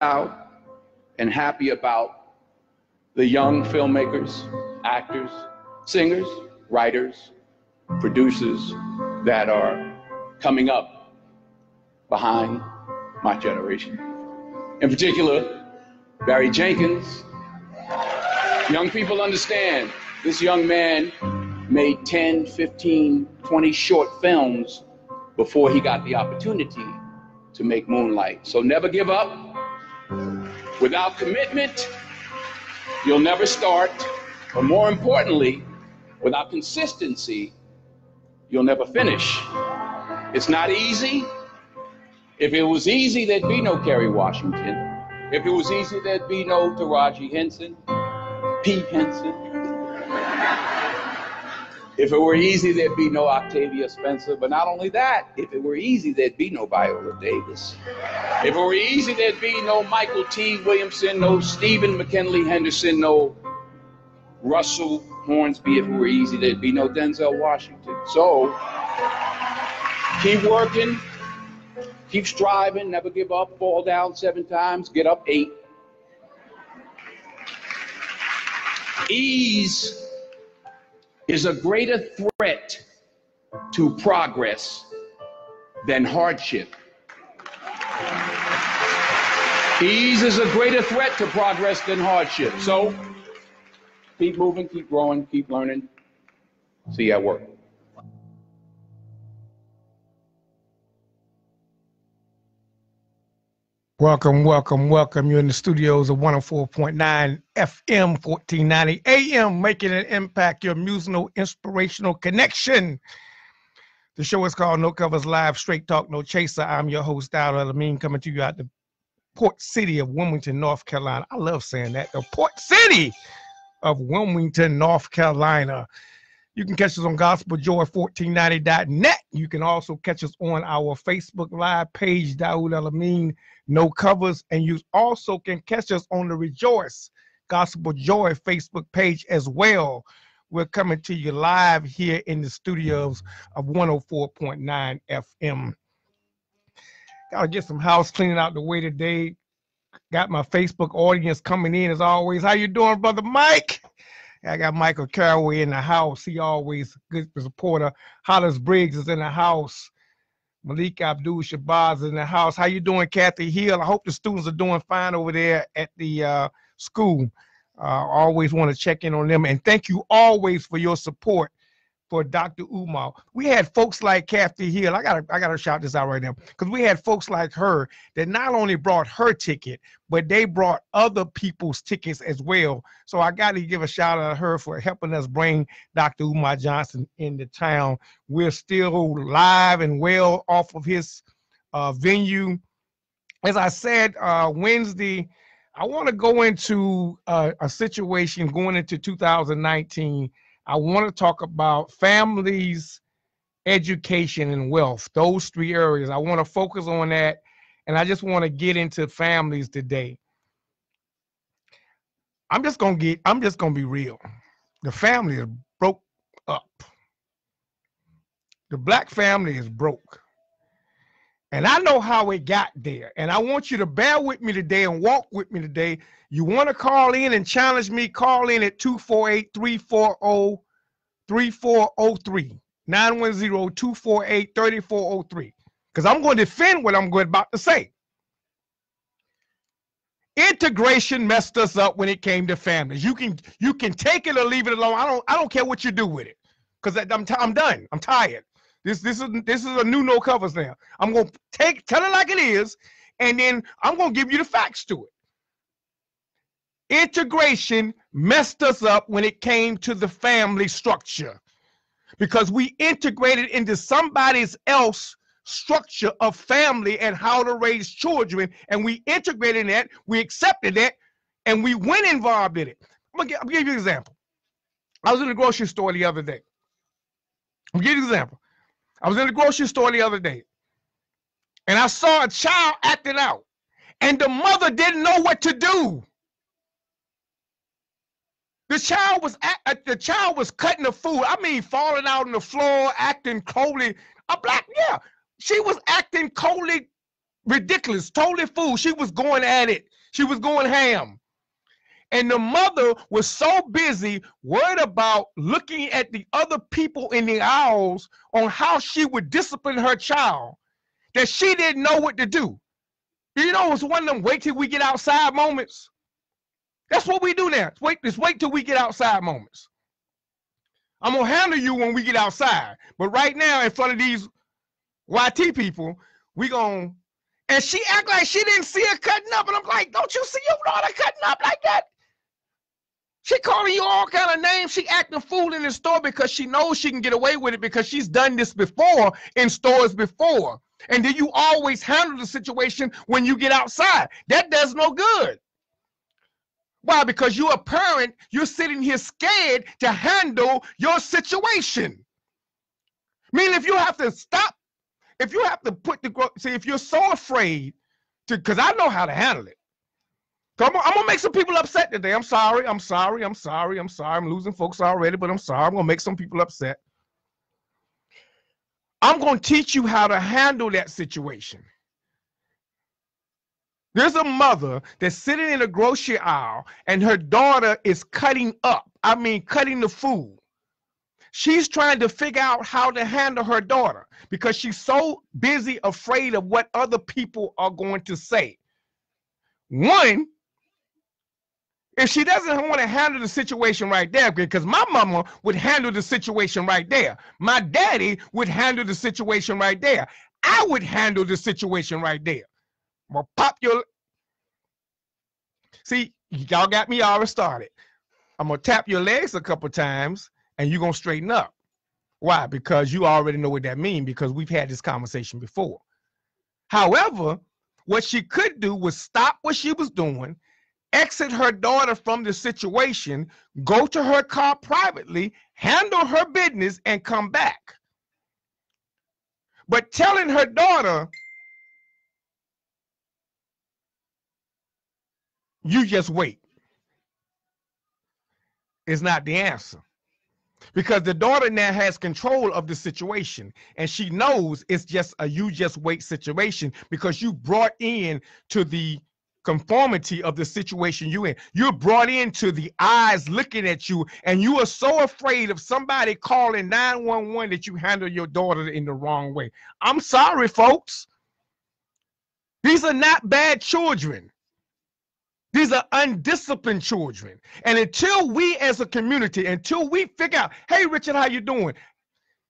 proud and happy about the young filmmakers, actors, singers, writers, producers that are coming up behind my generation. In particular, Barry Jenkins. Young people understand this young man made 10, 15, 20 short films before he got the opportunity to make Moonlight. So never give up. Without commitment, you'll never start. But more importantly, without consistency, you'll never finish. It's not easy. If it was easy, there'd be no Kerry Washington. If it was easy, there'd be no Taraji Henson, P. Henson. If it were easy, there'd be no Octavia Spencer. But not only that, if it were easy, there'd be no Viola Davis. If it were easy, there'd be no Mykelti Williamson, no Stephen McKinley Henderson, no Russell Hornsby. If it were easy, there'd be no Denzel Washington. So keep working, keep striving, never give up, fall down seven times, get up eight. Ease is a greater threat to progress than hardship. Ease is a greater threat to progress than hardship. So keep moving, keep growing, keep learning. See you at work. Welcome, welcome, welcome. You're in the studios of 104.9 FM, 1490 AM, making an impact, your musical, inspirational connection. The show is called No Covers Live, Straight Talk, No Chaser. I'm your host, Dowd Amin, coming to you out the port city of Wilmington, North Carolina. I love saying that. The port city of Wilmington, North Carolina. You can catch us on gospeljoy1490.net. You can also catch us on our Facebook Live page, Dowd Amin no covers, and you also can catch us on the Rejoice Gospel Joy Facebook page as well. We're coming to you live here in the studios of 104.9 FM. Gotta get some house cleaning out the way today. Got my Facebook audience coming in as always. How you doing, brother Mike? I got Michael Caraway in the house. He always good supporter. Hollis Briggs is in the house. Malik Abdul Shabazz is in the house. How you doing, Kathy Hill? I hope the students are doing fine over there at the uh, school. Uh, always want to check in on them. And thank you always for your support for Dr. Umar. We had folks like Kathy Hill. I gotta I gotta shout this out right now because we had folks like her that not only brought her ticket, but they brought other people's tickets as well. So I got to give a shout out to her for helping us bring Dr. Umar Johnson into town. We're still live and well off of his uh, venue. As I said uh, Wednesday, I want to go into uh, a situation going into 2019 I want to talk about families, education, and wealth. Those three areas. I want to focus on that. And I just want to get into families today. I'm just gonna get, I'm just gonna be real. The family is broke up. The black family is broke. And I know how it got there. And I want you to bear with me today and walk with me today. You want to call in and challenge me? Call in at 248 340 3403. 910 248 3403. Because I'm going to defend what I'm going about to say. Integration messed us up when it came to families. You can you can take it or leave it alone. I don't I don't care what you do with it. Because I'm, t- I'm done. I'm tired. This this is this is a new no covers now. I'm gonna take tell it like it is, and then I'm gonna give you the facts to it. Integration messed us up when it came to the family structure because we integrated into somebody's else structure of family and how to raise children, and we integrated in that, we accepted that, and we went involved in it. I'm gonna, give, I'm give you an example. I was in the grocery store the other day. Gonna give you an example. I was in the grocery store the other day and I saw a child acting out, and the mother didn't know what to do. The child was uh, the child was cutting the food. I mean, falling out on the floor, acting coldly. A black, yeah, she was acting coldly ridiculous, totally fool. She was going at it. She was going ham. And the mother was so busy, worried about looking at the other people in the aisles on how she would discipline her child that she didn't know what to do. You know, it's one of them wait till we get outside moments. That's what we do now. Wait, just wait till we get outside moments. I'm gonna handle you when we get outside. But right now, in front of these YT people, we gonna and she act like she didn't see her cutting up. And I'm like, don't you see your daughter cutting up like that? She calling you all kind of names. She acting fool in the store because she knows she can get away with it because she's done this before in stores before. And then you always handle the situation when you get outside. That does no good. Why? Because you're a parent, you're sitting here scared to handle your situation. Meaning, if you have to stop, if you have to put the see, if you're so afraid to, because I know how to handle it. Come on, I'm gonna make some people upset today. I'm sorry. I'm sorry. I'm sorry. I'm sorry. I'm losing folks already, but I'm sorry. I'm gonna make some people upset. I'm gonna teach you how to handle that situation. There's a mother that's sitting in a grocery aisle and her daughter is cutting up. I mean, cutting the food. She's trying to figure out how to handle her daughter because she's so busy afraid of what other people are going to say. One, if she doesn't want to handle the situation right there, because my mama would handle the situation right there, my daddy would handle the situation right there. I would handle the situation right there. I'm gonna pop your. See, y'all got me already started. I'm gonna tap your legs a couple times, and you're gonna straighten up. Why? Because you already know what that means. Because we've had this conversation before. However, what she could do was stop what she was doing exit her daughter from the situation, go to her car privately, handle her business, and come back. But telling her daughter, you just wait, is not the answer. Because the daughter now has control of the situation and she knows it's just a you just wait situation because you brought in to the conformity of the situation you're in. You're brought into the eyes looking at you, and you are so afraid of somebody calling 911 that you handle your daughter in the wrong way. I'm sorry, folks. These are not bad children. These are undisciplined children. And until we as a community, until we figure out, hey, Richard, how you doing?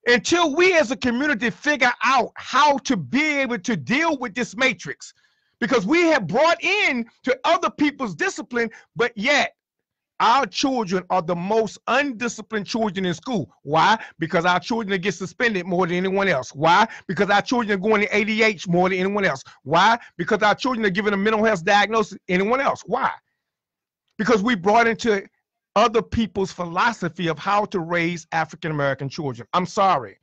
Until we as a community figure out how to be able to deal with this matrix, because we have brought in to other people's discipline, but yet our children are the most undisciplined children in school. Why? Because our children get suspended more than anyone else. Why? Because our children are going to ADH more than anyone else. Why? Because our children are given a mental health diagnosis anyone else. Why? Because we brought into other people's philosophy of how to raise African American children. I'm sorry.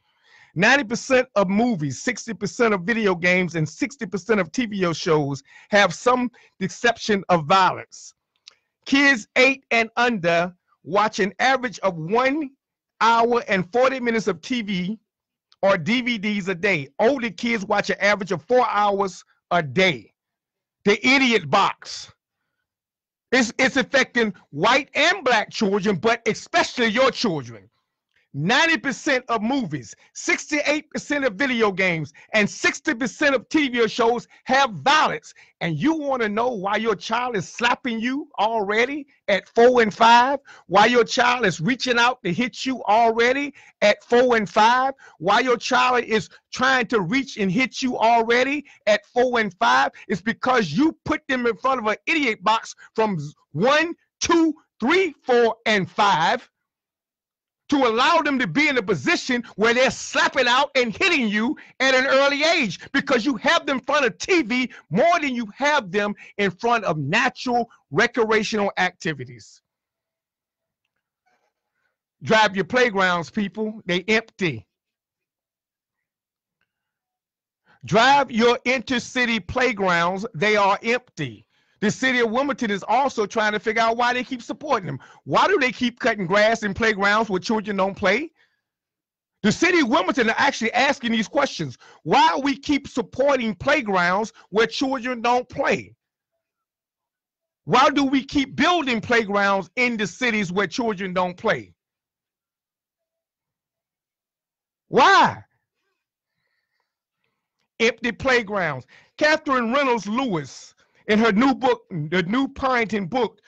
90% of movies, 60% of video games, and 60% of TV shows have some deception of violence. Kids eight and under watch an average of one hour and 40 minutes of TV or DVDs a day. Older kids watch an average of four hours a day. The idiot box. It's, it's affecting white and black children, but especially your children. 90% of movies, 68% of video games, and 60% of TV shows have violence. And you want to know why your child is slapping you already at four and five? Why your child is reaching out to hit you already at four and five? Why your child is trying to reach and hit you already at four and five? It's because you put them in front of an idiot box from one, two, three, four, and five to allow them to be in a position where they're slapping out and hitting you at an early age because you have them in front of TV more than you have them in front of natural recreational activities. Drive your playgrounds, people, they empty. Drive your intercity playgrounds, they are empty. The city of Wilmington is also trying to figure out why they keep supporting them. Why do they keep cutting grass in playgrounds where children don't play? The city of Wilmington are actually asking these questions. Why we keep supporting playgrounds where children don't play? Why do we keep building playgrounds in the cities where children don't play? Why? Empty playgrounds. Katherine Reynolds Lewis, in her new book, the new parenting book,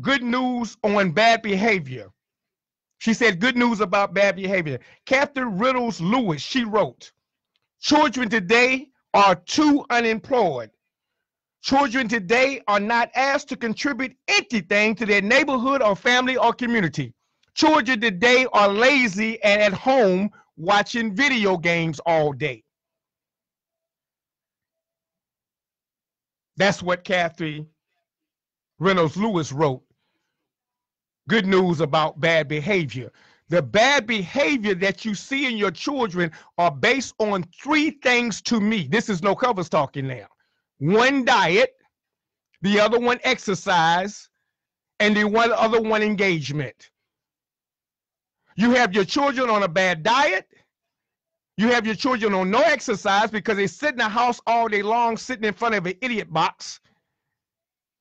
Good News on Bad Behavior. She said good news about bad behavior. Katherine Reynolds Lewis, she wrote, Children today are too unemployed. Children today are not asked to contribute anything to their neighborhood or family or community. Children today are lazy and at home watching video games all day. That's what Kathy Reynolds Lewis wrote. Good news about bad behavior. The bad behavior that you see in your children are based on three things to me. This is no covers talking now. One diet, the other one exercise, and the one other one engagement. You have your children on a bad diet. You have your children on no exercise because they sit in the house all day long, sitting in front of an idiot box.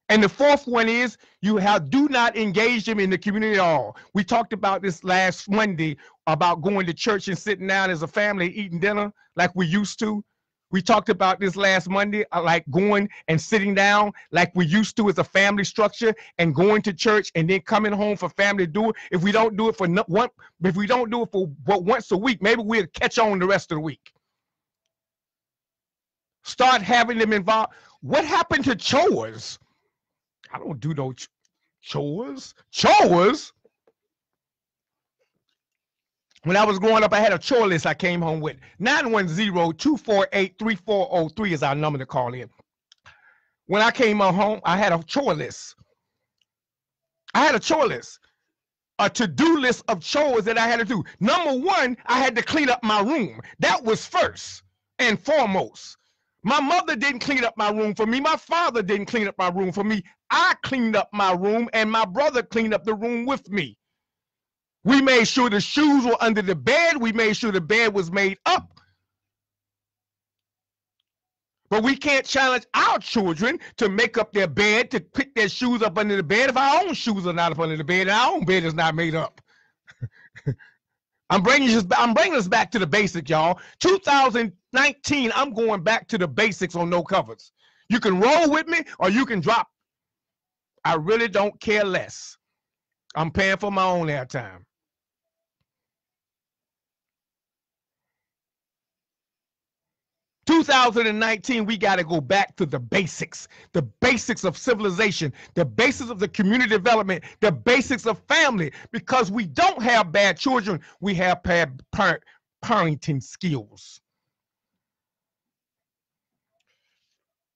And the fourth one is you have do not engage them in the community at all. We talked about this last Monday about going to church and sitting down as a family eating dinner like we used to. We talked about this last Monday, like going and sitting down like we used to as a family structure and going to church and then coming home for family to do it. If we don't do it for no, one, if we don't do it for but once a week, maybe we'll catch on the rest of the week. Start having them involved. What happened to chores? I don't do no ch- chores. Chores? When I was growing up, I had a chore list I came home with. 910-248-3403 is our number to call in. When I came home, I had a chore list. I had a chore list, a to-do list of chores that I had to do. Number one, I had to clean up my room. That was first and foremost. My mother didn't clean up my room for me. My father didn't clean up my room for me. I cleaned up my room and my brother cleaned up the room with me. We made sure the shoes were under the bed. We made sure the bed was made up. But we can't challenge our children to make up their bed, to pick their shoes up under the bed if our own shoes are not up under the bed and our own bed is not made up. I'm bringing us, I'm bringing us back to the basic, y'all. 2019, I'm going back to the basics on no covers. You can roll with me or you can drop. I really don't care less. I'm paying for my own airtime. 2019, we got to go back to the basics, the basics of civilization, the basics of the community development, the basics of family, because we don't have bad children, we have bad parent, parenting skills.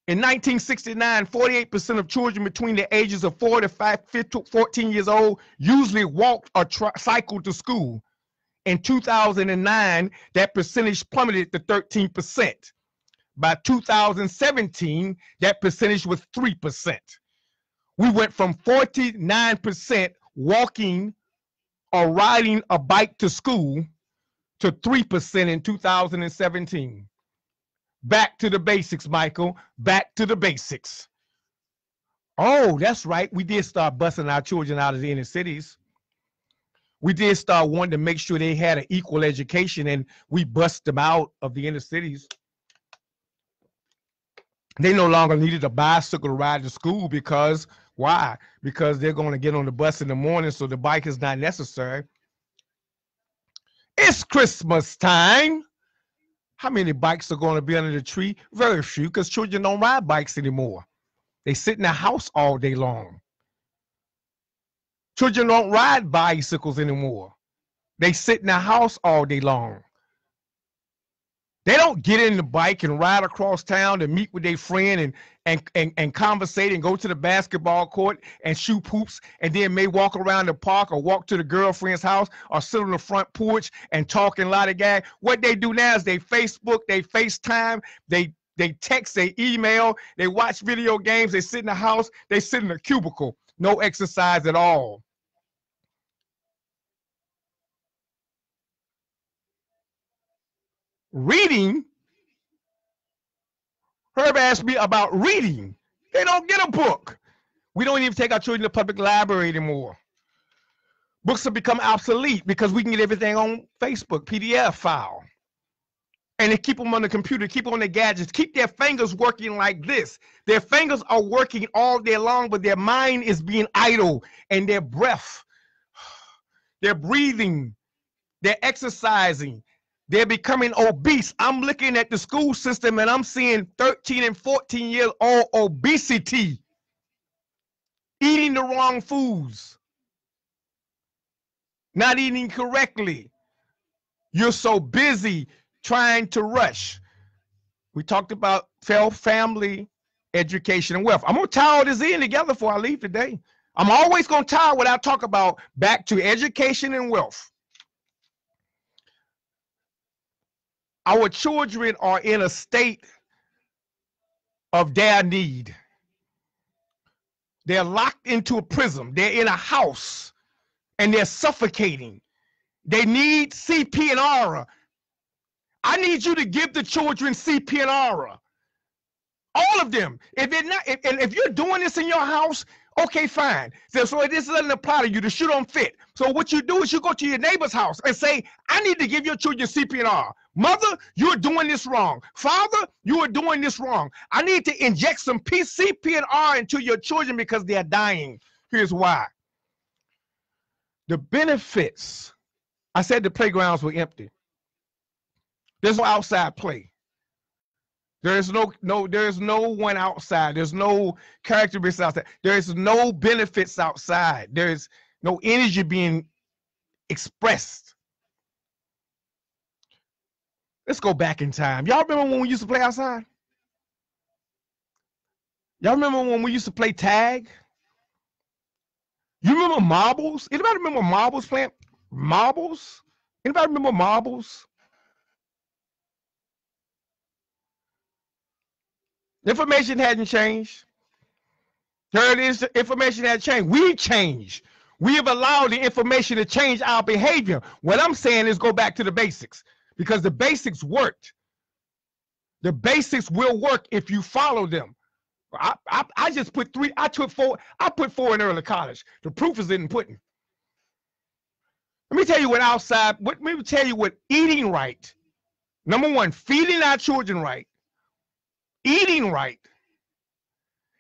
In 1969, 48% of children between the ages of 4 to 5, 14 years old usually walked or cycled to school. In 2009, that percentage plummeted to 13%. By 2017, that percentage was 3%. We went from 49% walking or riding a bike to school to 3% in 2017. Back to the basics, Michael. Back to the basics. Oh, that's right. We did start busting our children out of the inner cities. We did start wanting to make sure they had an equal education, and we bust them out of the inner cities. They no longer needed a bicycle to ride to school because why? Because they're going to get on the bus in the morning, so the bike is not necessary. It's Christmas time. How many bikes are going to be under the tree? Very few, because children don't ride bikes anymore. They sit in the house all day long. Children don't ride bicycles anymore. They sit in the house all day long. They don't get in the bike and ride across town to meet with their friend and and and, and conversate and go to the basketball court and shoot poops and then may walk around the park or walk to the girlfriend's house or sit on the front porch and talk and lot of gag. What they do now is they Facebook, they FaceTime, they they text, they email, they watch video games, they sit in the house, they sit in a cubicle, no exercise at all. Reading. Herb asked me about reading. They don't get a book. We don't even take our children to public library anymore. Books have become obsolete because we can get everything on Facebook, PDF file. And they keep them on the computer, keep on their gadgets, keep their fingers working like this. Their fingers are working all day long, but their mind is being idle and their breath, they're breathing, they're exercising, they're becoming obese. I'm looking at the school system and I'm seeing 13 and 14 year old obesity, eating the wrong foods, not eating correctly. You're so busy trying to rush. We talked about family, education, and wealth. I'm gonna tie all this in together before I leave today. I'm always gonna tie what I talk about back to education and wealth. Our children are in a state of their need. They're locked into a prison. They're in a house and they're suffocating. They need CPR. I need you to give the children CPR. All of them. If they're not, if, and if you're doing this in your house, okay, fine. So, so this doesn't apply to you. The shoe don't fit. So what you do is you go to your neighbor's house and say, I need to give your children CPR. Mother, you're doing this wrong. Father, you are doing this wrong. I need to inject some CPR into your children because they're dying. Here's why. The benefits. I said the playgrounds were empty. There's no outside play. There's no no there's no one outside. There's no characteristics outside. There's no benefits outside. There's no energy being expressed. Let's go back in time. Y'all remember when we used to play outside? Y'all remember when we used to play tag? You remember marbles? Anybody remember marbles playing marbles? Anybody remember marbles? Information hadn't changed. There it is. Information had changed. We've changed. We have allowed the information to change our behavior. What I'm saying is go back to the basics because the basics worked. The basics will work if you follow them. I, I, I just put three, I took four, I put four in early college. The proof is in putting. Let me tell you what outside, what, let me tell you what eating right. Number one, feeding our children right, eating right,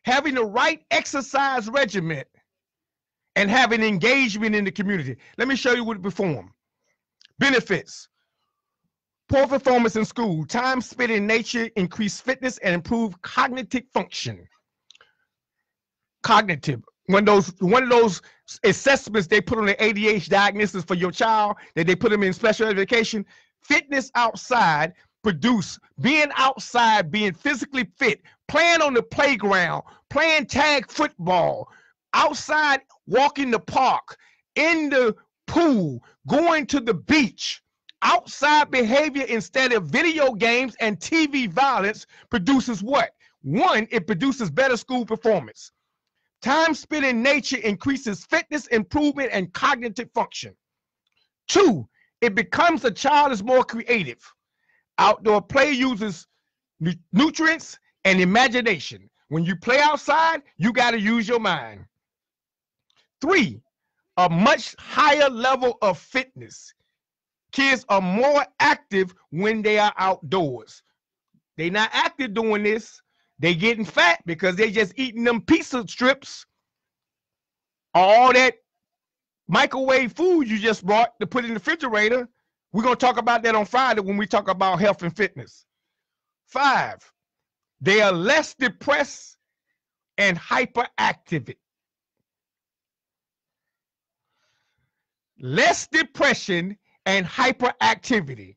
having the right exercise regimen, and having engagement in the community. Let me show you what it perform. Benefits. Poor performance in school, time spent in nature, increased fitness, and improved cognitive function. Cognitive. One of those one of those assessments they put on the ADHD diagnosis for your child that they put them in special education. Fitness outside produce being outside, being physically fit, playing on the playground, playing tag football, outside walking the park, in the pool, going to the beach. Outside behavior instead of video games and TV violence produces what? One, it produces better school performance. Time spent in nature increases fitness, improvement, and cognitive function. Two, it becomes a child is more creative. Outdoor play uses nu- nutrients and imagination. When you play outside, you got to use your mind. Three, a much higher level of fitness. Kids are more active when they are outdoors. They not active doing this. They getting fat because they just eating them pizza strips. All that microwave food you just brought to put in the refrigerator. We're gonna talk about that on Friday when we talk about health and fitness. Five, they are less depressed and hyperactive. Less depression and hyperactivity.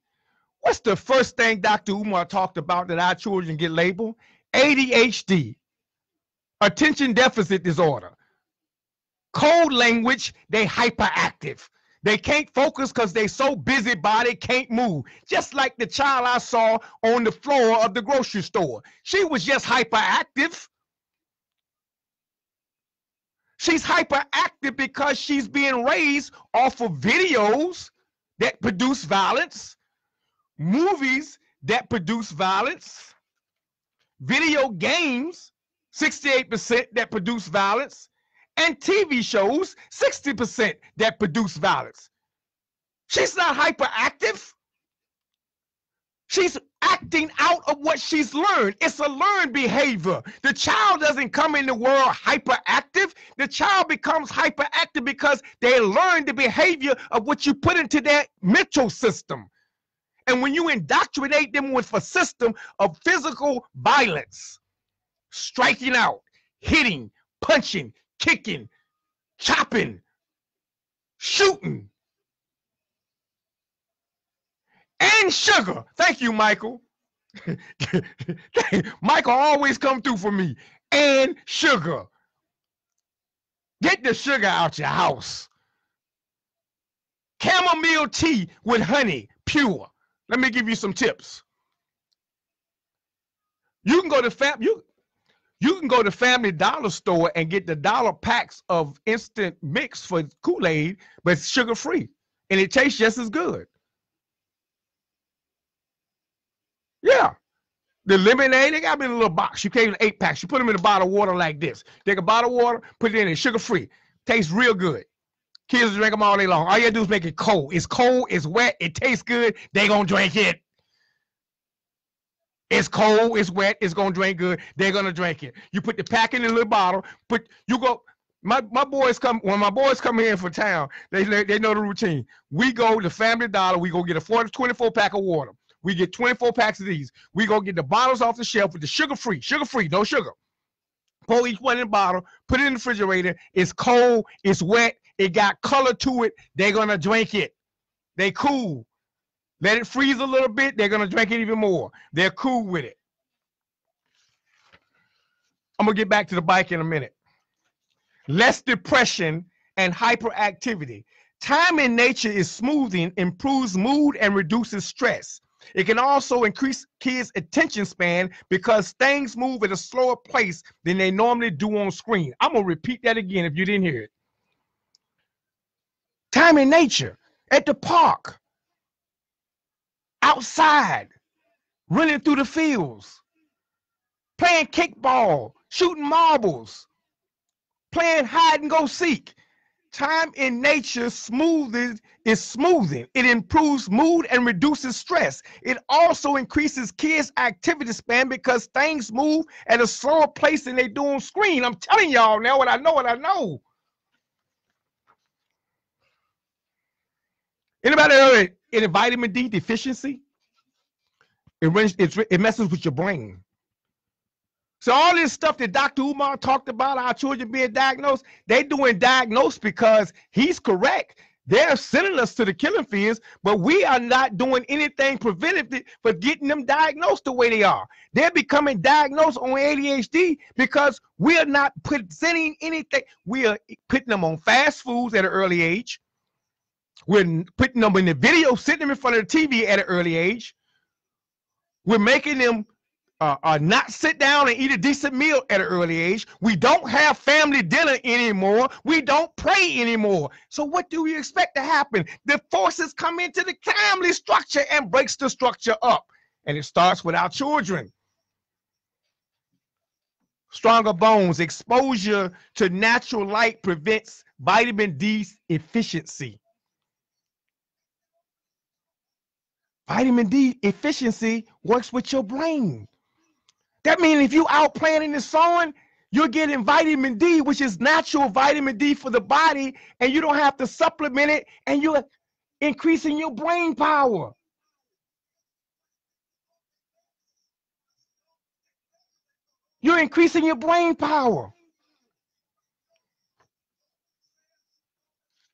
What's the first thing Dr. Umar talked about that our children get labeled? ADHD, attention deficit disorder. Code language, they hyperactive. They can't focus because they so busy body can't move. Just like the child I saw on the floor of the grocery store. She was just hyperactive. She's hyperactive because she's being raised off of videos that produce violence, movies that produce violence, video games, 68% that produce violence, and TV shows, 60% that produce violence. She's not hyperactive. She's acting out of what she's learned. It's a learned behavior. The child doesn't come in the world hyperactive. The child becomes hyperactive because they learn the behavior of what you put into their mental system. And when you indoctrinate them with a system of physical violence, striking out, hitting, punching, kicking, chopping, shooting, and sugar. Thank you, Michael. Michael always come through for me. And sugar. Get the sugar out your house. Chamomile tea with honey, pure. Let me give you some tips. You can go to fam you you can go to Family Dollar store and get the dollar packs of instant mix for Kool-Aid, but it's sugar free and it tastes just as good. Yeah. The lemonade, they got them in a little box. You came in eight packs. You put them in a bottle of water like this. Take a bottle of water, put it in it, sugar free. Tastes real good. Kids drink them all day long. All you gotta do is make it cold. It's cold, it's wet, it tastes good. They gonna drink it. It's cold, it's wet, it's gonna drink good. They're gonna drink it. You put the pack in the little bottle. Put you go. My my boys come when my boys come in for town. They they know the routine. We go to Family Dollar. We go get a 40, 24 pack of water. We get 24 packs of these. We go get the bottles off the shelf with the sugar free, sugar free, no sugar. Pour each one in a bottle, put it in the refrigerator. It's cold, it's wet, it got color to it. They're gonna drink it. They cool. Let it freeze a little bit, they're gonna drink it even more. They're cool with it. I'm gonna get back to the bike in a minute. Less depression and hyperactivity. Time in nature is smoothing, improves mood, and reduces stress. It can also increase kids' attention span because things move at a slower pace than they normally do on screen. I'm going to repeat that again if you didn't hear it. Time in nature, at the park, outside, running through the fields, playing kickball, shooting marbles, playing hide and go seek. Time in nature smooths is smoothing. It improves mood and reduces stress. It also increases kids' activity span because things move at a slower pace than they do on screen. I'm telling y'all now what I know, what I know. Anybody heard any vitamin D deficiency? It, it, it messes with your brain. So all this stuff that Dr. Umar talked about, our children being diagnosed, they doing diagnosed because he's correct. They're sending us to the killing fields, but we are not doing anything preventative for getting them diagnosed the way they are. They're becoming diagnosed on ADHD because we are not presenting anything. We are putting them on fast foods at an early age. We're putting them in the video, sitting them in front of the TV at an early age. We're making them uh, uh, not sit down and eat a decent meal at an early age. We don't have family dinner anymore. We don't pray anymore. So what do we expect to happen? The forces come into the family structure and breaks the structure up. And it starts with our children. Stronger bones, exposure to natural light prevents vitamin D efficiency. Vitamin D efficiency works with your brain. That means if you out planting and sowing, you're getting vitamin D, which is natural vitamin D for the body, and you don't have to supplement it, and you're increasing your brain power. You're increasing your brain power.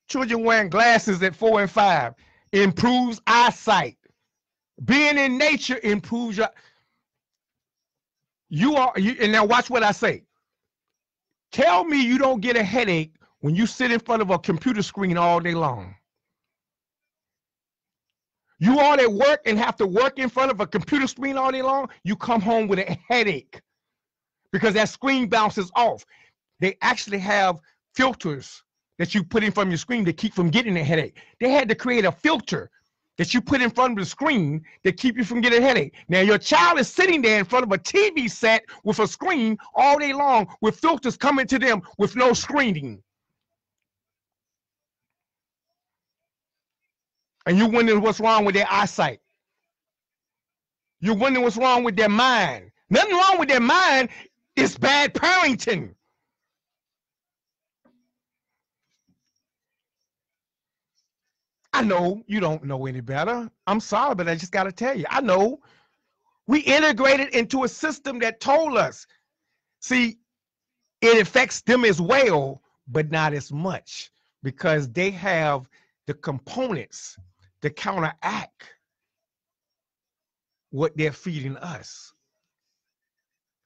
Children wearing glasses at four and five improves eyesight. Being in nature improves your you are, you, and now watch what I say. Tell me you don't get a headache when you sit in front of a computer screen all day long. You all at work and have to work in front of a computer screen all day long, you come home with a headache because that screen bounces off. They actually have filters that you put in from your screen to keep from getting a headache. They had to create a filter that you put in front of the screen that keep you from getting a headache. Now your child is sitting there in front of a TV set with a screen all day long with filters coming to them with no screening. And you're wondering what's wrong with their eyesight. You're wondering what's wrong with their mind. Nothing wrong with their mind. It's bad parenting. I know you don't know any better. I'm sorry, but I just got to tell you. I know we integrated into a system that told us. See, it affects them as well, but not as much because they have the components to counteract what they're feeding us.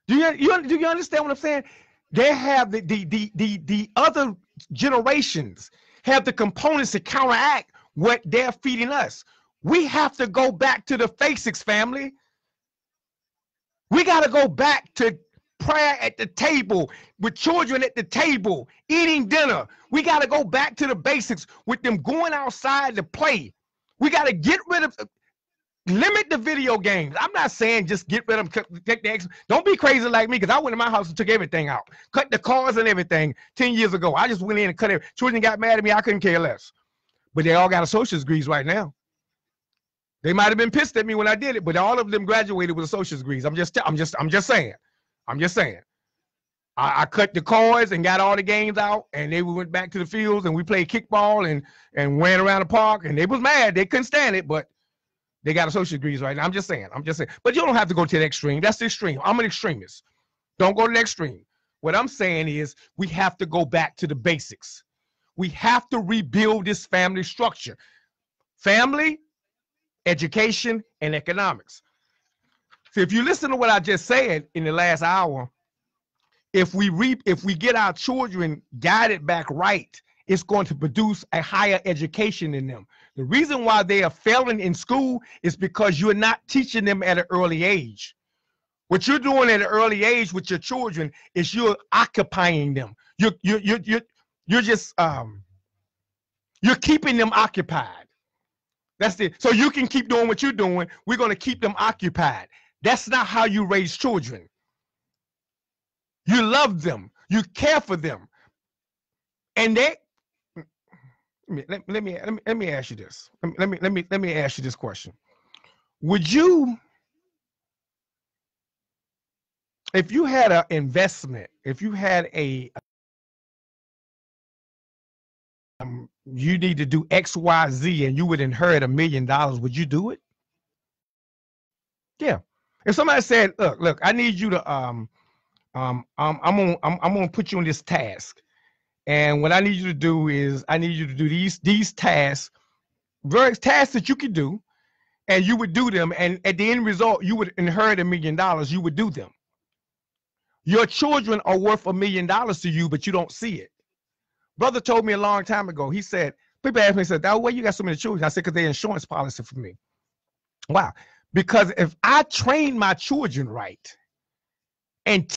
Do you, you do you understand what I'm saying? They have the the the the, the other generations have the components to counteract what they're feeding us. We have to go back to the basics, family. We got to go back to prayer at the table with children at the table eating dinner. We got to go back to the basics with them going outside to play. We got to get rid of limit the video games. I'm not saying just get rid of them. Take the. Don't be crazy like me because I went in my house and took everything out, cut the cars and everything. Ten years ago, I just went in and cut it. Children got mad at me. I couldn't care less but they all got associate's degrees right now. They might have been pissed at me when I did it, but all of them graduated with associate's degrees. I'm just, I'm just, I'm just saying. I'm just saying. I, I, cut the cords and got all the games out, and they went back to the fields and we played kickball and and ran around the park, and they was mad. They couldn't stand it, but they got associate degrees right now. I'm just saying. I'm just saying. But you don't have to go to the extreme. That's the extreme. I'm an extremist. Don't go to the extreme. What I'm saying is we have to go back to the basics. We have to rebuild this family structure family, education, and economics. So if you listen to what I just said in the last hour, if we reap, if we get our children guided back right, it's going to produce a higher education in them. The reason why they are failing in school is because you're not teaching them at an early age. What you're doing at an early age with your children is you're occupying them. You're, you're, you're, you're, you're just um you're keeping them occupied. That's it. So you can keep doing what you're doing. We're going to keep them occupied. That's not how you raise children. You love them. You care for them. And they let, let, me, let me let me ask you this. Let me let me let me let me ask you this question. Would you if you had an investment, if you had a um, you need to do X, Y, Z, and you would inherit a million dollars, would you do it? Yeah. If somebody said, "Look, look, I need you to um, um, um I'm gonna I'm, I'm gonna put you on this task, and what I need you to do is I need you to do these these tasks, various tasks that you can do, and you would do them, and at the end result, you would inherit a million dollars. You would do them. Your children are worth a million dollars to you, but you don't see it. Brother told me a long time ago. He said, people asked me, said, that way you got so many children. I said, because they're insurance policy for me. Wow. Because if I train my children right and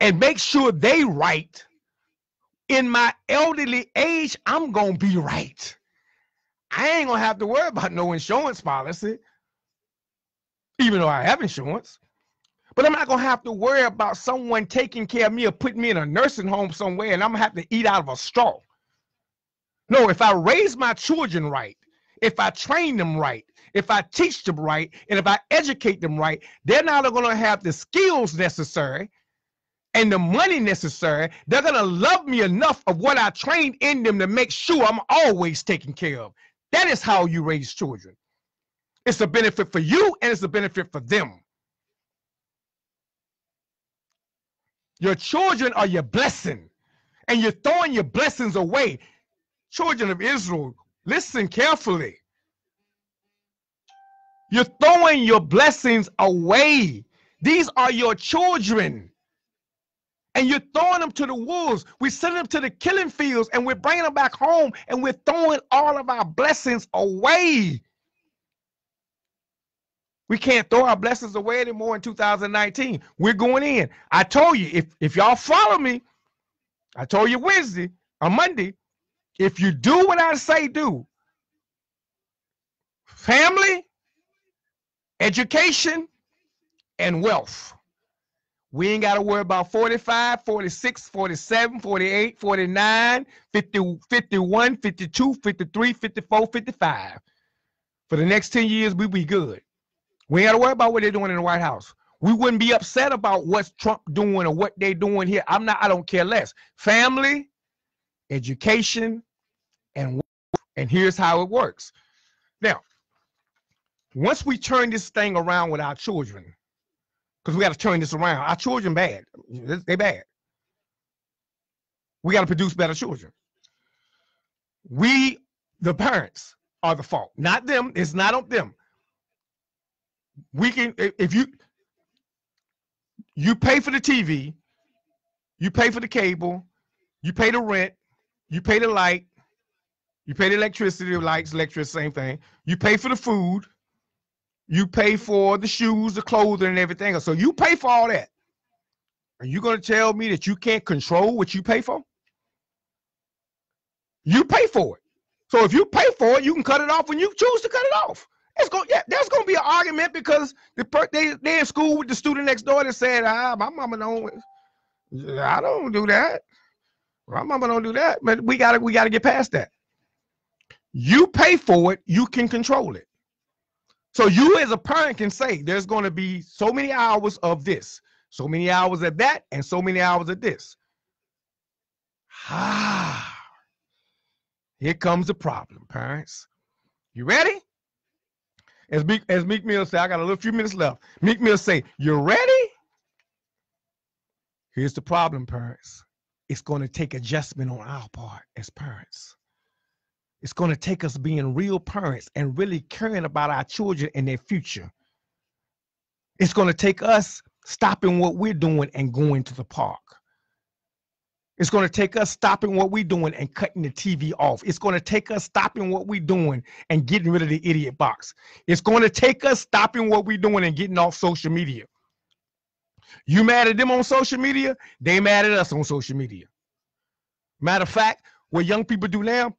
and make sure they right in my elderly age, I'm gonna be right. I ain't gonna have to worry about no insurance policy, even though I have insurance. But I'm not gonna have to worry about someone taking care of me or putting me in a nursing home somewhere and I'm gonna have to eat out of a straw. No, if I raise my children right, if I train them right, if I teach them right, and if I educate them right, they're not gonna have the skills necessary and the money necessary. They're gonna love me enough of what I trained in them to make sure I'm always taken care of. That is how you raise children. It's a benefit for you and it's a benefit for them. Your children are your blessing, and you're throwing your blessings away. Children of Israel, listen carefully. You're throwing your blessings away. These are your children. And you're throwing them to the wolves. We send them to the killing fields and we're bringing them back home and we're throwing all of our blessings away. We can't throw our blessings away anymore in 2019. We're going in. I told you, if, if y'all follow me, I told you Wednesday or Monday, if you do what I say do, family, education, and wealth. We ain't got to worry about 45, 46, 47, 48, 49, 50, 51, 52, 53, 54, 55. For the next 10 years, we be good. We ain't got to worry about what they're doing in the White House. We wouldn't be upset about what's Trump doing or what they're doing here. I'm not, I don't care less. Family, education, and and here's how it works. Now, once we turn this thing around with our children, because we got to turn this around. Our children bad. They bad. We got to produce better children. We, the parents, are the fault. Not them. It's not on them. We can if you you pay for the TV, you pay for the cable, you pay the rent, you pay the light, you pay the electricity, lights, electricity, same thing. You pay for the food, you pay for the shoes, the clothing, and everything. So you pay for all that. Are you to tell me that you can't control what you pay for? You pay for it. So if you pay for it, you can cut it off when you choose to cut it off. It's going, yeah, there's to be an argument because the per, they they in school with the student next door that said, ah, my mama don't, I don't do that. My mama don't do that. But we gotta we gotta get past that. You pay for it, you can control it. So you as a parent can say there's to be so many hours of this, so many hours of that, and so many hours of this. Ah, here comes the problem, parents. You ready? As Meek, as Meek Mill say, I got a little few minutes left. Meek Mill say, you ready? Here's the problem, parents. It's going to take adjustment on our part as parents. It's going to take us being real parents and really caring about our children and their future. It's going to take us stopping what we're doing and going to the park. It's going to take us stopping what we're doing and cutting the TV off. It's going to take us stopping what we're doing and getting rid of the idiot box. It's going to take us stopping what we're doing and getting off social media. You mad at them on social media? They mad at us on social media. Matter of fact, what young people do now,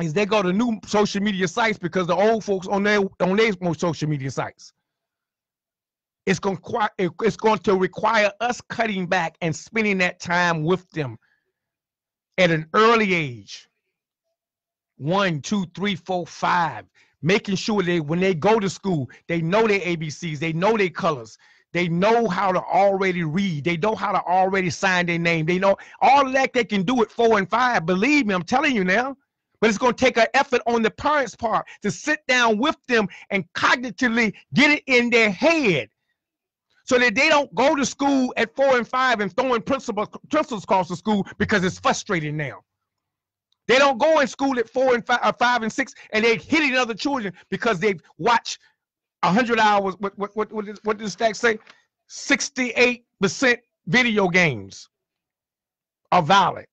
is they go to new social media sites because the old folks on their on their social media sites. It's going it's going to require us cutting back and spending that time with them at an early age. One, two, three, four, five. Making sure they when they go to school, they know their ABCs, they know their colors, they know how to already read, they know how to already sign their name, they know all that they can do at four and five. Believe me, I'm telling you now. But it's going to take an effort on the parents' part to sit down with them and cognitively get it in their head so that they don't go to school at four and five and throwing principals, principals across the school because it's frustrating now. They don't go in school at four and five, or uh, five and six and they're hitting other children because they've watched 100 hours. What, what, what, what, what does stack say? 68% video games are violent.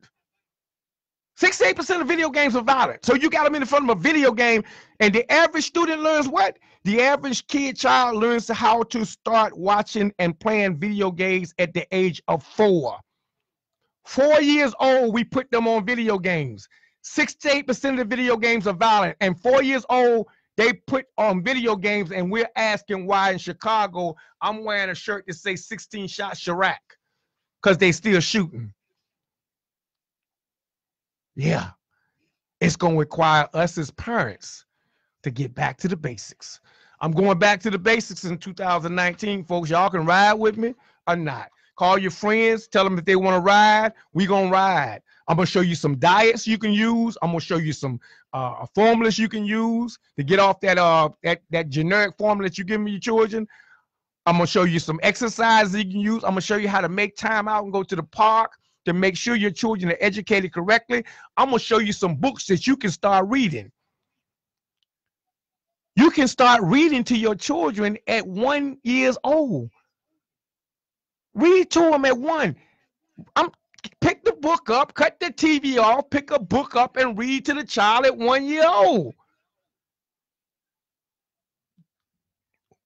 68% of video games are violent. So you got them in front of a video game, and the average student learns what? The average kid child learns how to start watching and playing video games at the age of four. Four years old, we put them on video games. 68% of the video games are violent, and four years old, they put on video games, and we're asking why in Chicago I'm wearing a shirt that says 16 shot Chiraq because they still shooting. Yeah. It's going to require us as parents to get back to the basics. I'm going back to the basics in 2019, folks. Y'all can ride with me or not. Call your friends, tell them if they want to ride. We gonna ride. I'm gonna show you some diets you can use. I'm gonna show you some uh, formulas you can use to get off that uh that that generic formula that you give me your children. I'm gonna show you some exercises you can use. I'm gonna show you how to make time out and go to the park to make sure your children are educated correctly, I'm going to show you some books that you can start reading. You can start reading to your children at one years old. Read to them at one. I'm pick the book up, cut the TV off, pick a book up and read to the child at one year old.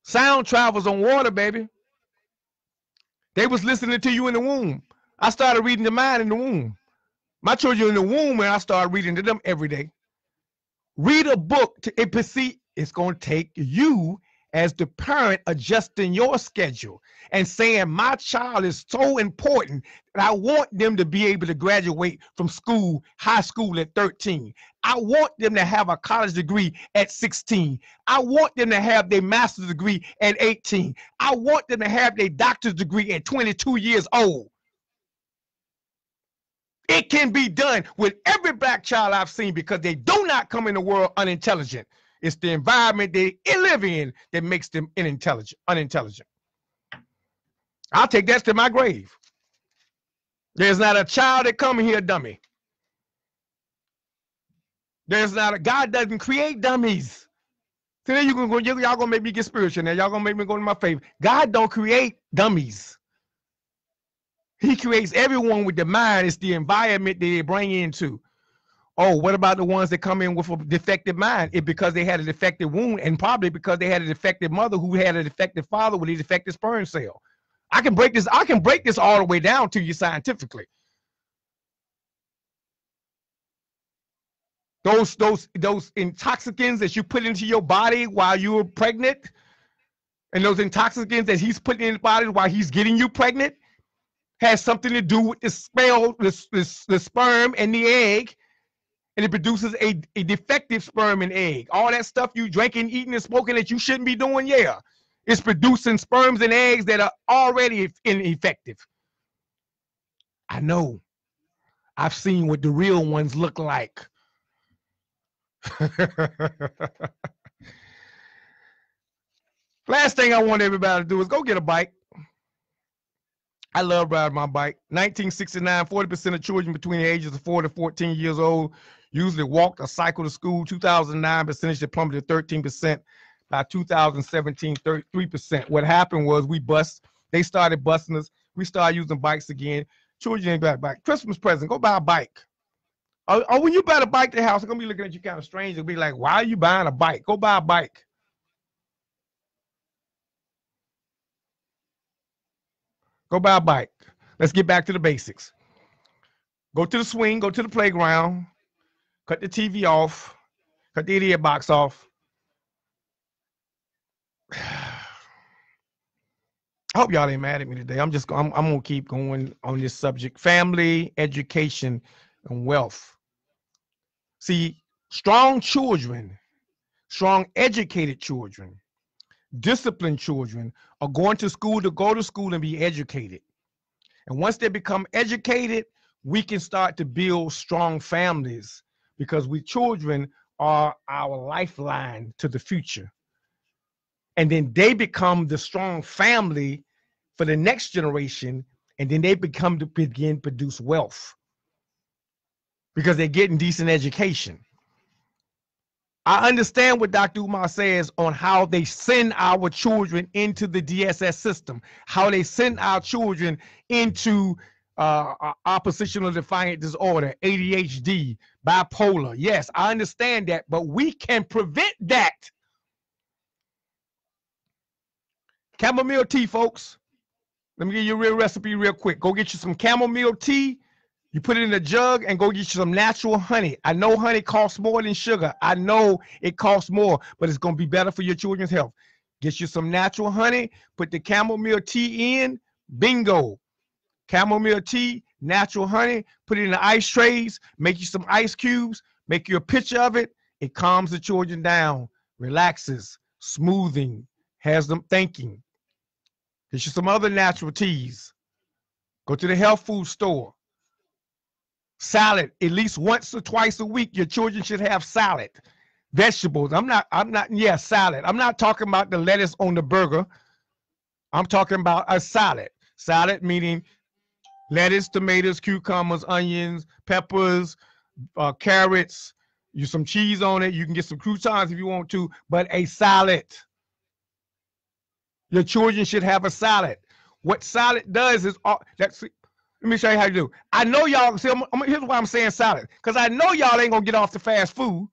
Sound travels on water, baby. They was listening to you in the womb. I started reading to mine in the womb. My children in the womb, and I started reading to them every day. Read a book to it's going to take you as the parent adjusting your schedule and saying my child is so important that I want them to be able to graduate from school, high school at 13. I want them to have a college degree at 16. I want them to have their master's degree at 18. I want them to have their doctor's degree at 22 years old. It can be done with every black child I've seen because they do not come in the world unintelligent. It's the environment they live in that makes them unintelligent. Unintelligent. I'll take that to my grave. There's not a child that come here dummy. There's not a God doesn't create dummies. Today you can go, y'all gonna make me get spiritual now. Y'all gonna make me go to my faith. God don't create dummies. He creates everyone with the mind. It's the environment that they bring into. Oh, what about the ones that come in with a defective mind? It because they had a defective wound, and probably because they had a defective mother who had a defective father with a defective sperm cell. I can break this. I can break this all the way down to you scientifically. Those those those intoxicants that you put into your body while you were pregnant, and those intoxicants that he's putting in his body while he's getting you pregnant, has something to do with the spell, the, the, the sperm and the egg and it produces a, a defective sperm and egg. All that stuff you drinking, and eating, and smoking that you shouldn't be doing, yeah. It's producing sperms and eggs that are already ineffective. I know. I've seen what the real ones look like. Last thing I want everybody to do is go get a bike. I love riding my bike. 1969, 40% of children between the ages of 4 to 14 years old usually walked or cycled to school. 2009 percentage that plummeted 13%. By 2017, 33%. What happened was we bust, they started busting us. We started using bikes again. Children ain't got bike. Christmas present, go buy a bike. Or, or when you buy a bike to the house, they're gonna be looking at you kind of strange. They'll be like, why are you buying a bike? Go buy a bike. Go buy a bike. Let's get back to the basics. Go to the swing, go to the playground, cut the TV off, cut the idiot box off. I hope y'all ain't mad at me today. I'm just I'm, I'm gonna keep going on this subject: family, education, and wealth. See, strong children, strong educated children, disciplined children are going to school to go to school and be educated. And once they become educated, we can start to build strong families because we children are our lifeline to the future. And then they become the strong family for the next generation, and then they become to begin produce wealth because they're getting decent education. I understand what Dr. Umar says on how they send our children into the DSS system, how they send our children into uh, oppositional defiant disorder, ADHD, bipolar. Yes, I understand that, but we can prevent that. Chamomile tea, folks. Let me give you a real recipe real quick. Go get you some chamomile tea. You put it in a jug and go get you some natural honey. I know honey costs more than sugar. I know it costs more, but it's going to be better for your children's health. Get you some natural honey, put the chamomile tea in, bingo chamomile tea, natural honey, put it in the ice trays, make you some ice cubes, make you a picture of it. It calms the children down, relaxes, smoothing, has them thinking. Get you some other natural teas. Go to the health food store. Salad, at least once or twice a week, your children should have salad. Vegetables. I'm not, I'm not, yeah, salad. I'm not talking about the lettuce on the burger. I'm talking about a salad. Salad meaning lettuce, tomatoes, cucumbers, onions, peppers, uh, carrots, you some cheese on it. You can get some croutons if you want to, but a salad. Your children should have a salad. What salad does is uh, that's. Let me show you how to do. I know y'all. See, I'm, I'm, here's why I'm saying salad, because I know y'all ain't gonna get off the fast food.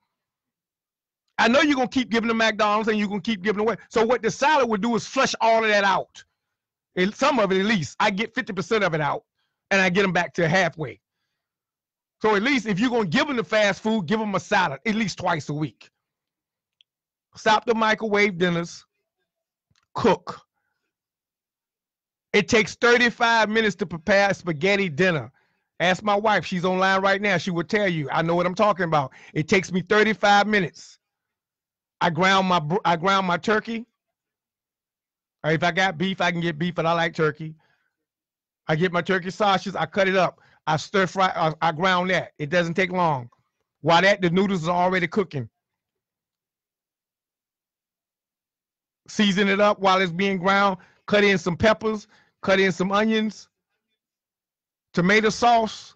I know you're gonna keep giving them McDonald's and you're gonna keep giving away. So what the salad would do is flush all of that out. And some of it at least. I get 50% of it out and I get them back to halfway. So at least if you're gonna give them the fast food, give them a salad at least twice a week. stop the microwave dinners, cook. It takes 35 minutes to prepare a spaghetti dinner. Ask my wife, she's online right now. She will tell you. I know what I'm talking about. It takes me 35 minutes. I ground my I ground my turkey. Or if I got beef, I can get beef, but I like turkey. I get my turkey sausages, I cut it up, I stir fry, I, I ground that. It doesn't take long. While that, the noodles are already cooking. Season it up while it's being ground. Cut in some peppers, cut in some onions, tomato sauce.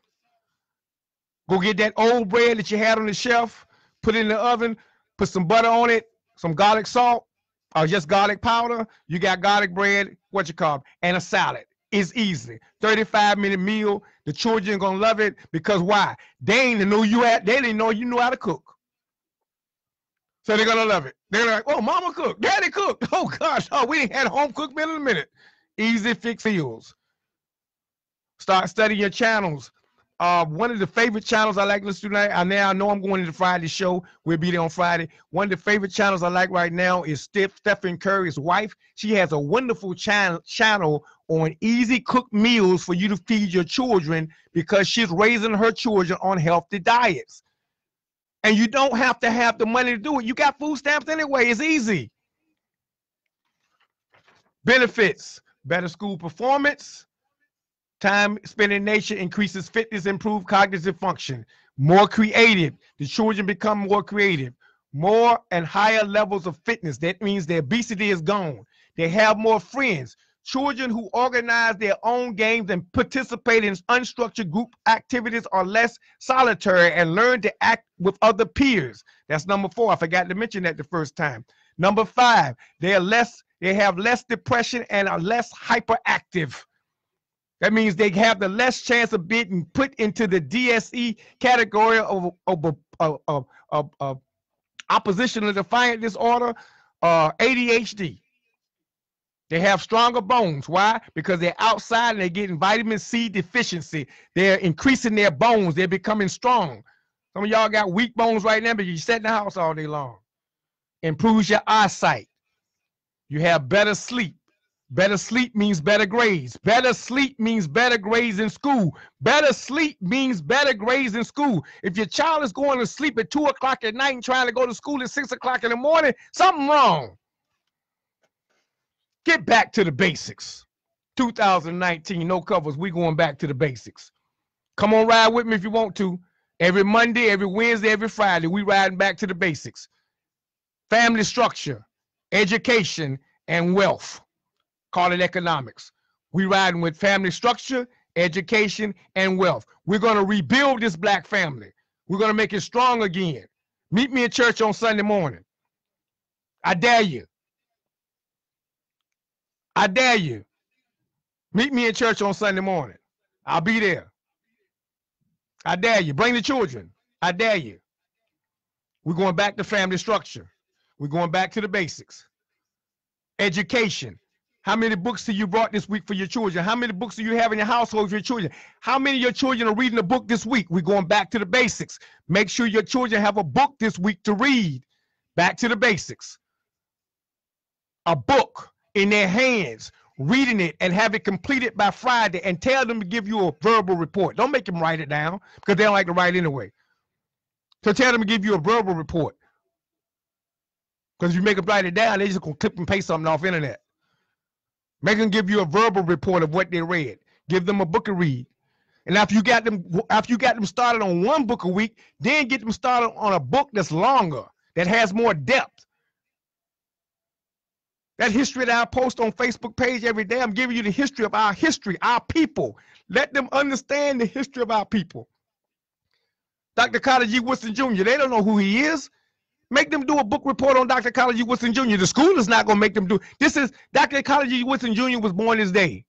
Go get that old bread that you had on the shelf, put it in the oven, put some butter on it, some garlic salt, or just garlic powder. You got garlic bread, what you call, it, and a salad. It's easy. 35 minute meal. The children gonna love it because why? They ain't know you at, they didn't know you knew how to cook. So they're gonna love it. They're like, oh, mama cooked, daddy cooked. Oh gosh, oh, we ain't had home cooked meal in a minute. Easy fix meals. Start studying your channels. Uh, one of the favorite channels I like to listen to tonight. I now know I'm going to the Friday show. We'll be there on Friday. One of the favorite channels I like right now is Steph, Stephen Curry's wife. She has a wonderful channel channel on easy cooked meals for you to feed your children because she's raising her children on healthy diets. And you don't have to have the money to do it. You got food stamps anyway. It's easy. Benefits: better school performance Time spent in nature increases fitness, improve cognitive function. More creative. The children become more creative. More and higher levels of fitness. That means their obesity is gone. They have more friends. Children who organize their own games and participate in unstructured group activities are less solitary and learn to act with other peers. That's number four. I forgot to mention that the first time. Number five, they are less, they have less depression and are less hyperactive. That means they have the less chance of being put into the DSE category of, of, of, of, of, oppositional defiant disorder, uh, ADHD. They have stronger bones. Why? Because they're outside and they're getting vitamin C deficiency. They're increasing their bones. They're becoming strong. Some of y'all got weak bones right now, but you sit in the house all day long. Improves your eyesight. You have better sleep. Better sleep means better grades. Better sleep means better grades in school. Better sleep means better grades in school. If your child is going to sleep at two o'clock at night and trying to go to school at six o'clock in the morning, something wrong. Get back to the basics. 2019, no covers. We going back to the basics. Come on, ride with me if you want to. Every Monday, every Wednesday, every Friday, we riding back to the basics. Family structure, education, and wealth call it economics. We riding with family structure, education, and wealth. We're to rebuild this black family. We're to make it strong again. Meet me in church on Sunday morning. I dare you. I dare you. Meet me in church on Sunday morning. I'll be there. I dare you. Bring the children. I dare you. We're going back to family structure. We're going back to the basics. Education. How many books have you brought this week for your children? How many books do you have in your household for your children? How many of your children are reading a book this week? We're going back to the basics. Make sure your children have a book this week to read. Back to the basics. A book in their hands, reading it and have it completed by Friday and tell them to give you a verbal report. Don't make them write it down because they don't like to write anyway. So tell them to give you a verbal report. Because if you make them write it down, they just gonna clip and paste something off internet. Make them give you a verbal report of what they read. Give them a book to read. And after you got them, after you got them started on one book a week, then get them started on a book that's longer, that has more depth. That history that I post on Facebook page every day, I'm giving you the history of our history, our people. Let them understand the history of our people. Dr. Carter G. Woodson Jr., they don't know who he is. Make them do a book report on Dr. Carter G. Woodson Jr. The school is not going to make them do. This is Dr. Carter G. Woodson Jr. was born this day.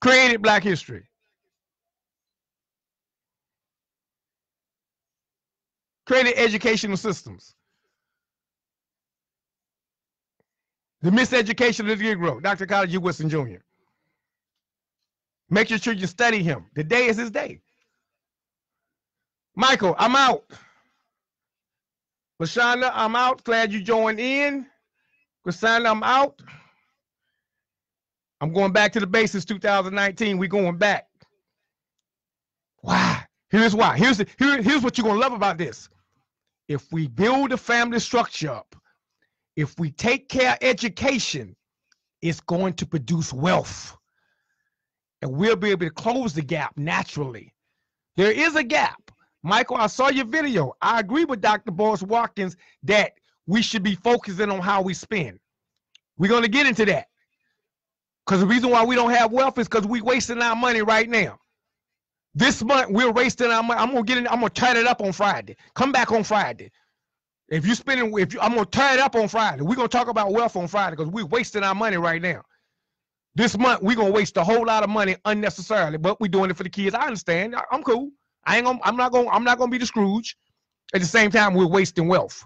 Created Black history. Created educational systems. The miseducation of the Negro, Dr. Carter G. Woodson Jr. Make sure you study him. The day is his day. Michael, I'm out. Lashonda, I'm out. Glad you joined in. Cassandra, I'm out. I'm going back to the basics 2019. We're going back. Why? Here's why. Here's the, here, here's what you're gonna love about this. If we build a family structure up, if we take care of education, it's going to produce wealth. And we'll be able to close the gap naturally. There is a gap. Michael, I saw your video. I agree with Dr. Boyce Watkins that we should be focusing on how we spend. We're going to get into that. Because the reason why we don't have wealth is because we're wasting our money right now. This month we're wasting our money. I'm gonna get in. I'm gonna turn it up on Friday. Come back on Friday. If you're spending, if you, I'm gonna turn it up on Friday. We're gonna talk about wealth on Friday because we're wasting our money right now. This month we're gonna waste a whole lot of money unnecessarily, but we're doing it for the kids. I understand. I, am cool. I ain't gonna. I'm not gonna. I'm not gonna be the Scrooge. At the same time, we're wasting wealth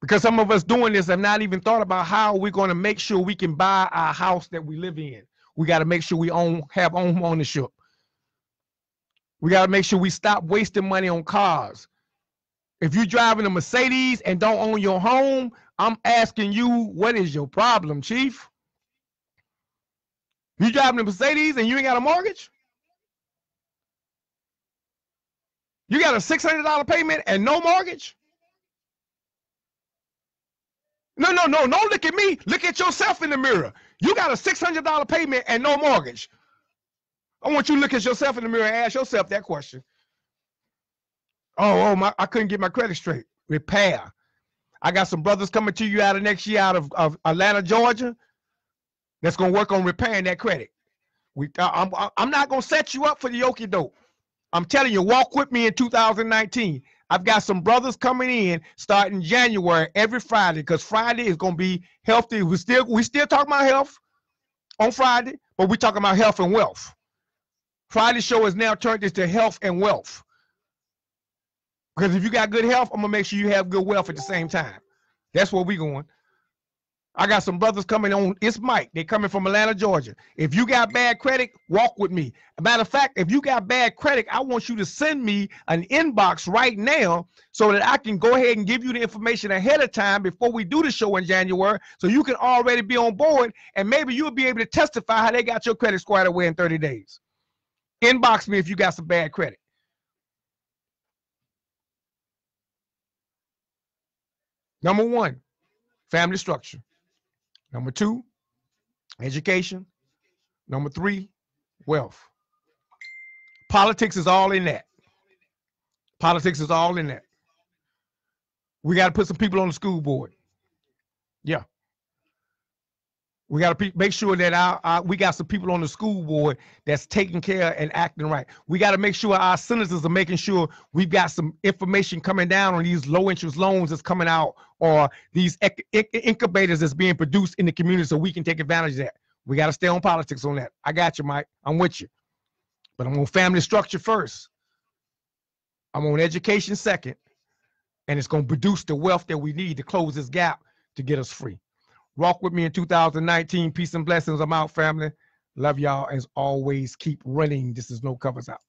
because some of us doing this have not even thought about how we're going to make sure we can buy our house that we live in. We got to make sure we own have own ownership. We got to make sure we stop wasting money on cars. If you're driving a Mercedes and don't own your home, I'm asking you, what is your problem, Chief? You driving a Mercedes and you ain't got a mortgage? You got a $600 payment and no mortgage? No, no, no, don't look at me. Look at yourself in the mirror. You got a $600 payment and no mortgage. I want you to look at yourself in the mirror and ask yourself that question. Oh, oh, my, I couldn't get my credit straight. Repair. I got some brothers coming to you out of next year out of, of Atlanta, Georgia, that's gonna work on repairing that credit. We, I'm, I'm not gonna set you up for the okie doke. I'm telling you, walk with me in 2019. I've got some brothers coming in starting January every Friday because Friday is gonna be healthy. We still we still talking about health on Friday, but we talking about health and wealth. Friday show is now turned into health and wealth. Because if you got good health, I'm gonna make sure you have good wealth at the same time. That's where we going. I got some brothers coming on. It's Mike. They coming from Atlanta, Georgia. If you got bad credit, walk with me. matter of fact, if you got bad credit, I want you to send me an inbox right now so that I can go ahead and give you the information ahead of time before we do the show in January, so you can already be on board and maybe you'll be able to testify how they got your credit squared away in 30 days. Inbox me if you got some bad credit. Number one, family structure. Number two, education. Number three, wealth. Politics is all in that. Politics is all in that. We got to put some people on the school board. Yeah. We got to make sure that our, our, we got some people on the school board that's taking care and acting right. We got to make sure our senators are making sure we've got some information coming down on these low interest loans that's coming out or these incubators that's being produced in the community so we can take advantage of that. We got to stay on politics on that. I got you, Mike. I'm with you. But I'm on family structure first. I'm on education second. And it's going to produce the wealth that we need to close this gap to get us free. Walk with me in 2019. Peace and blessings. I'm out, family. Love y'all as always. Keep running. This is no covers out.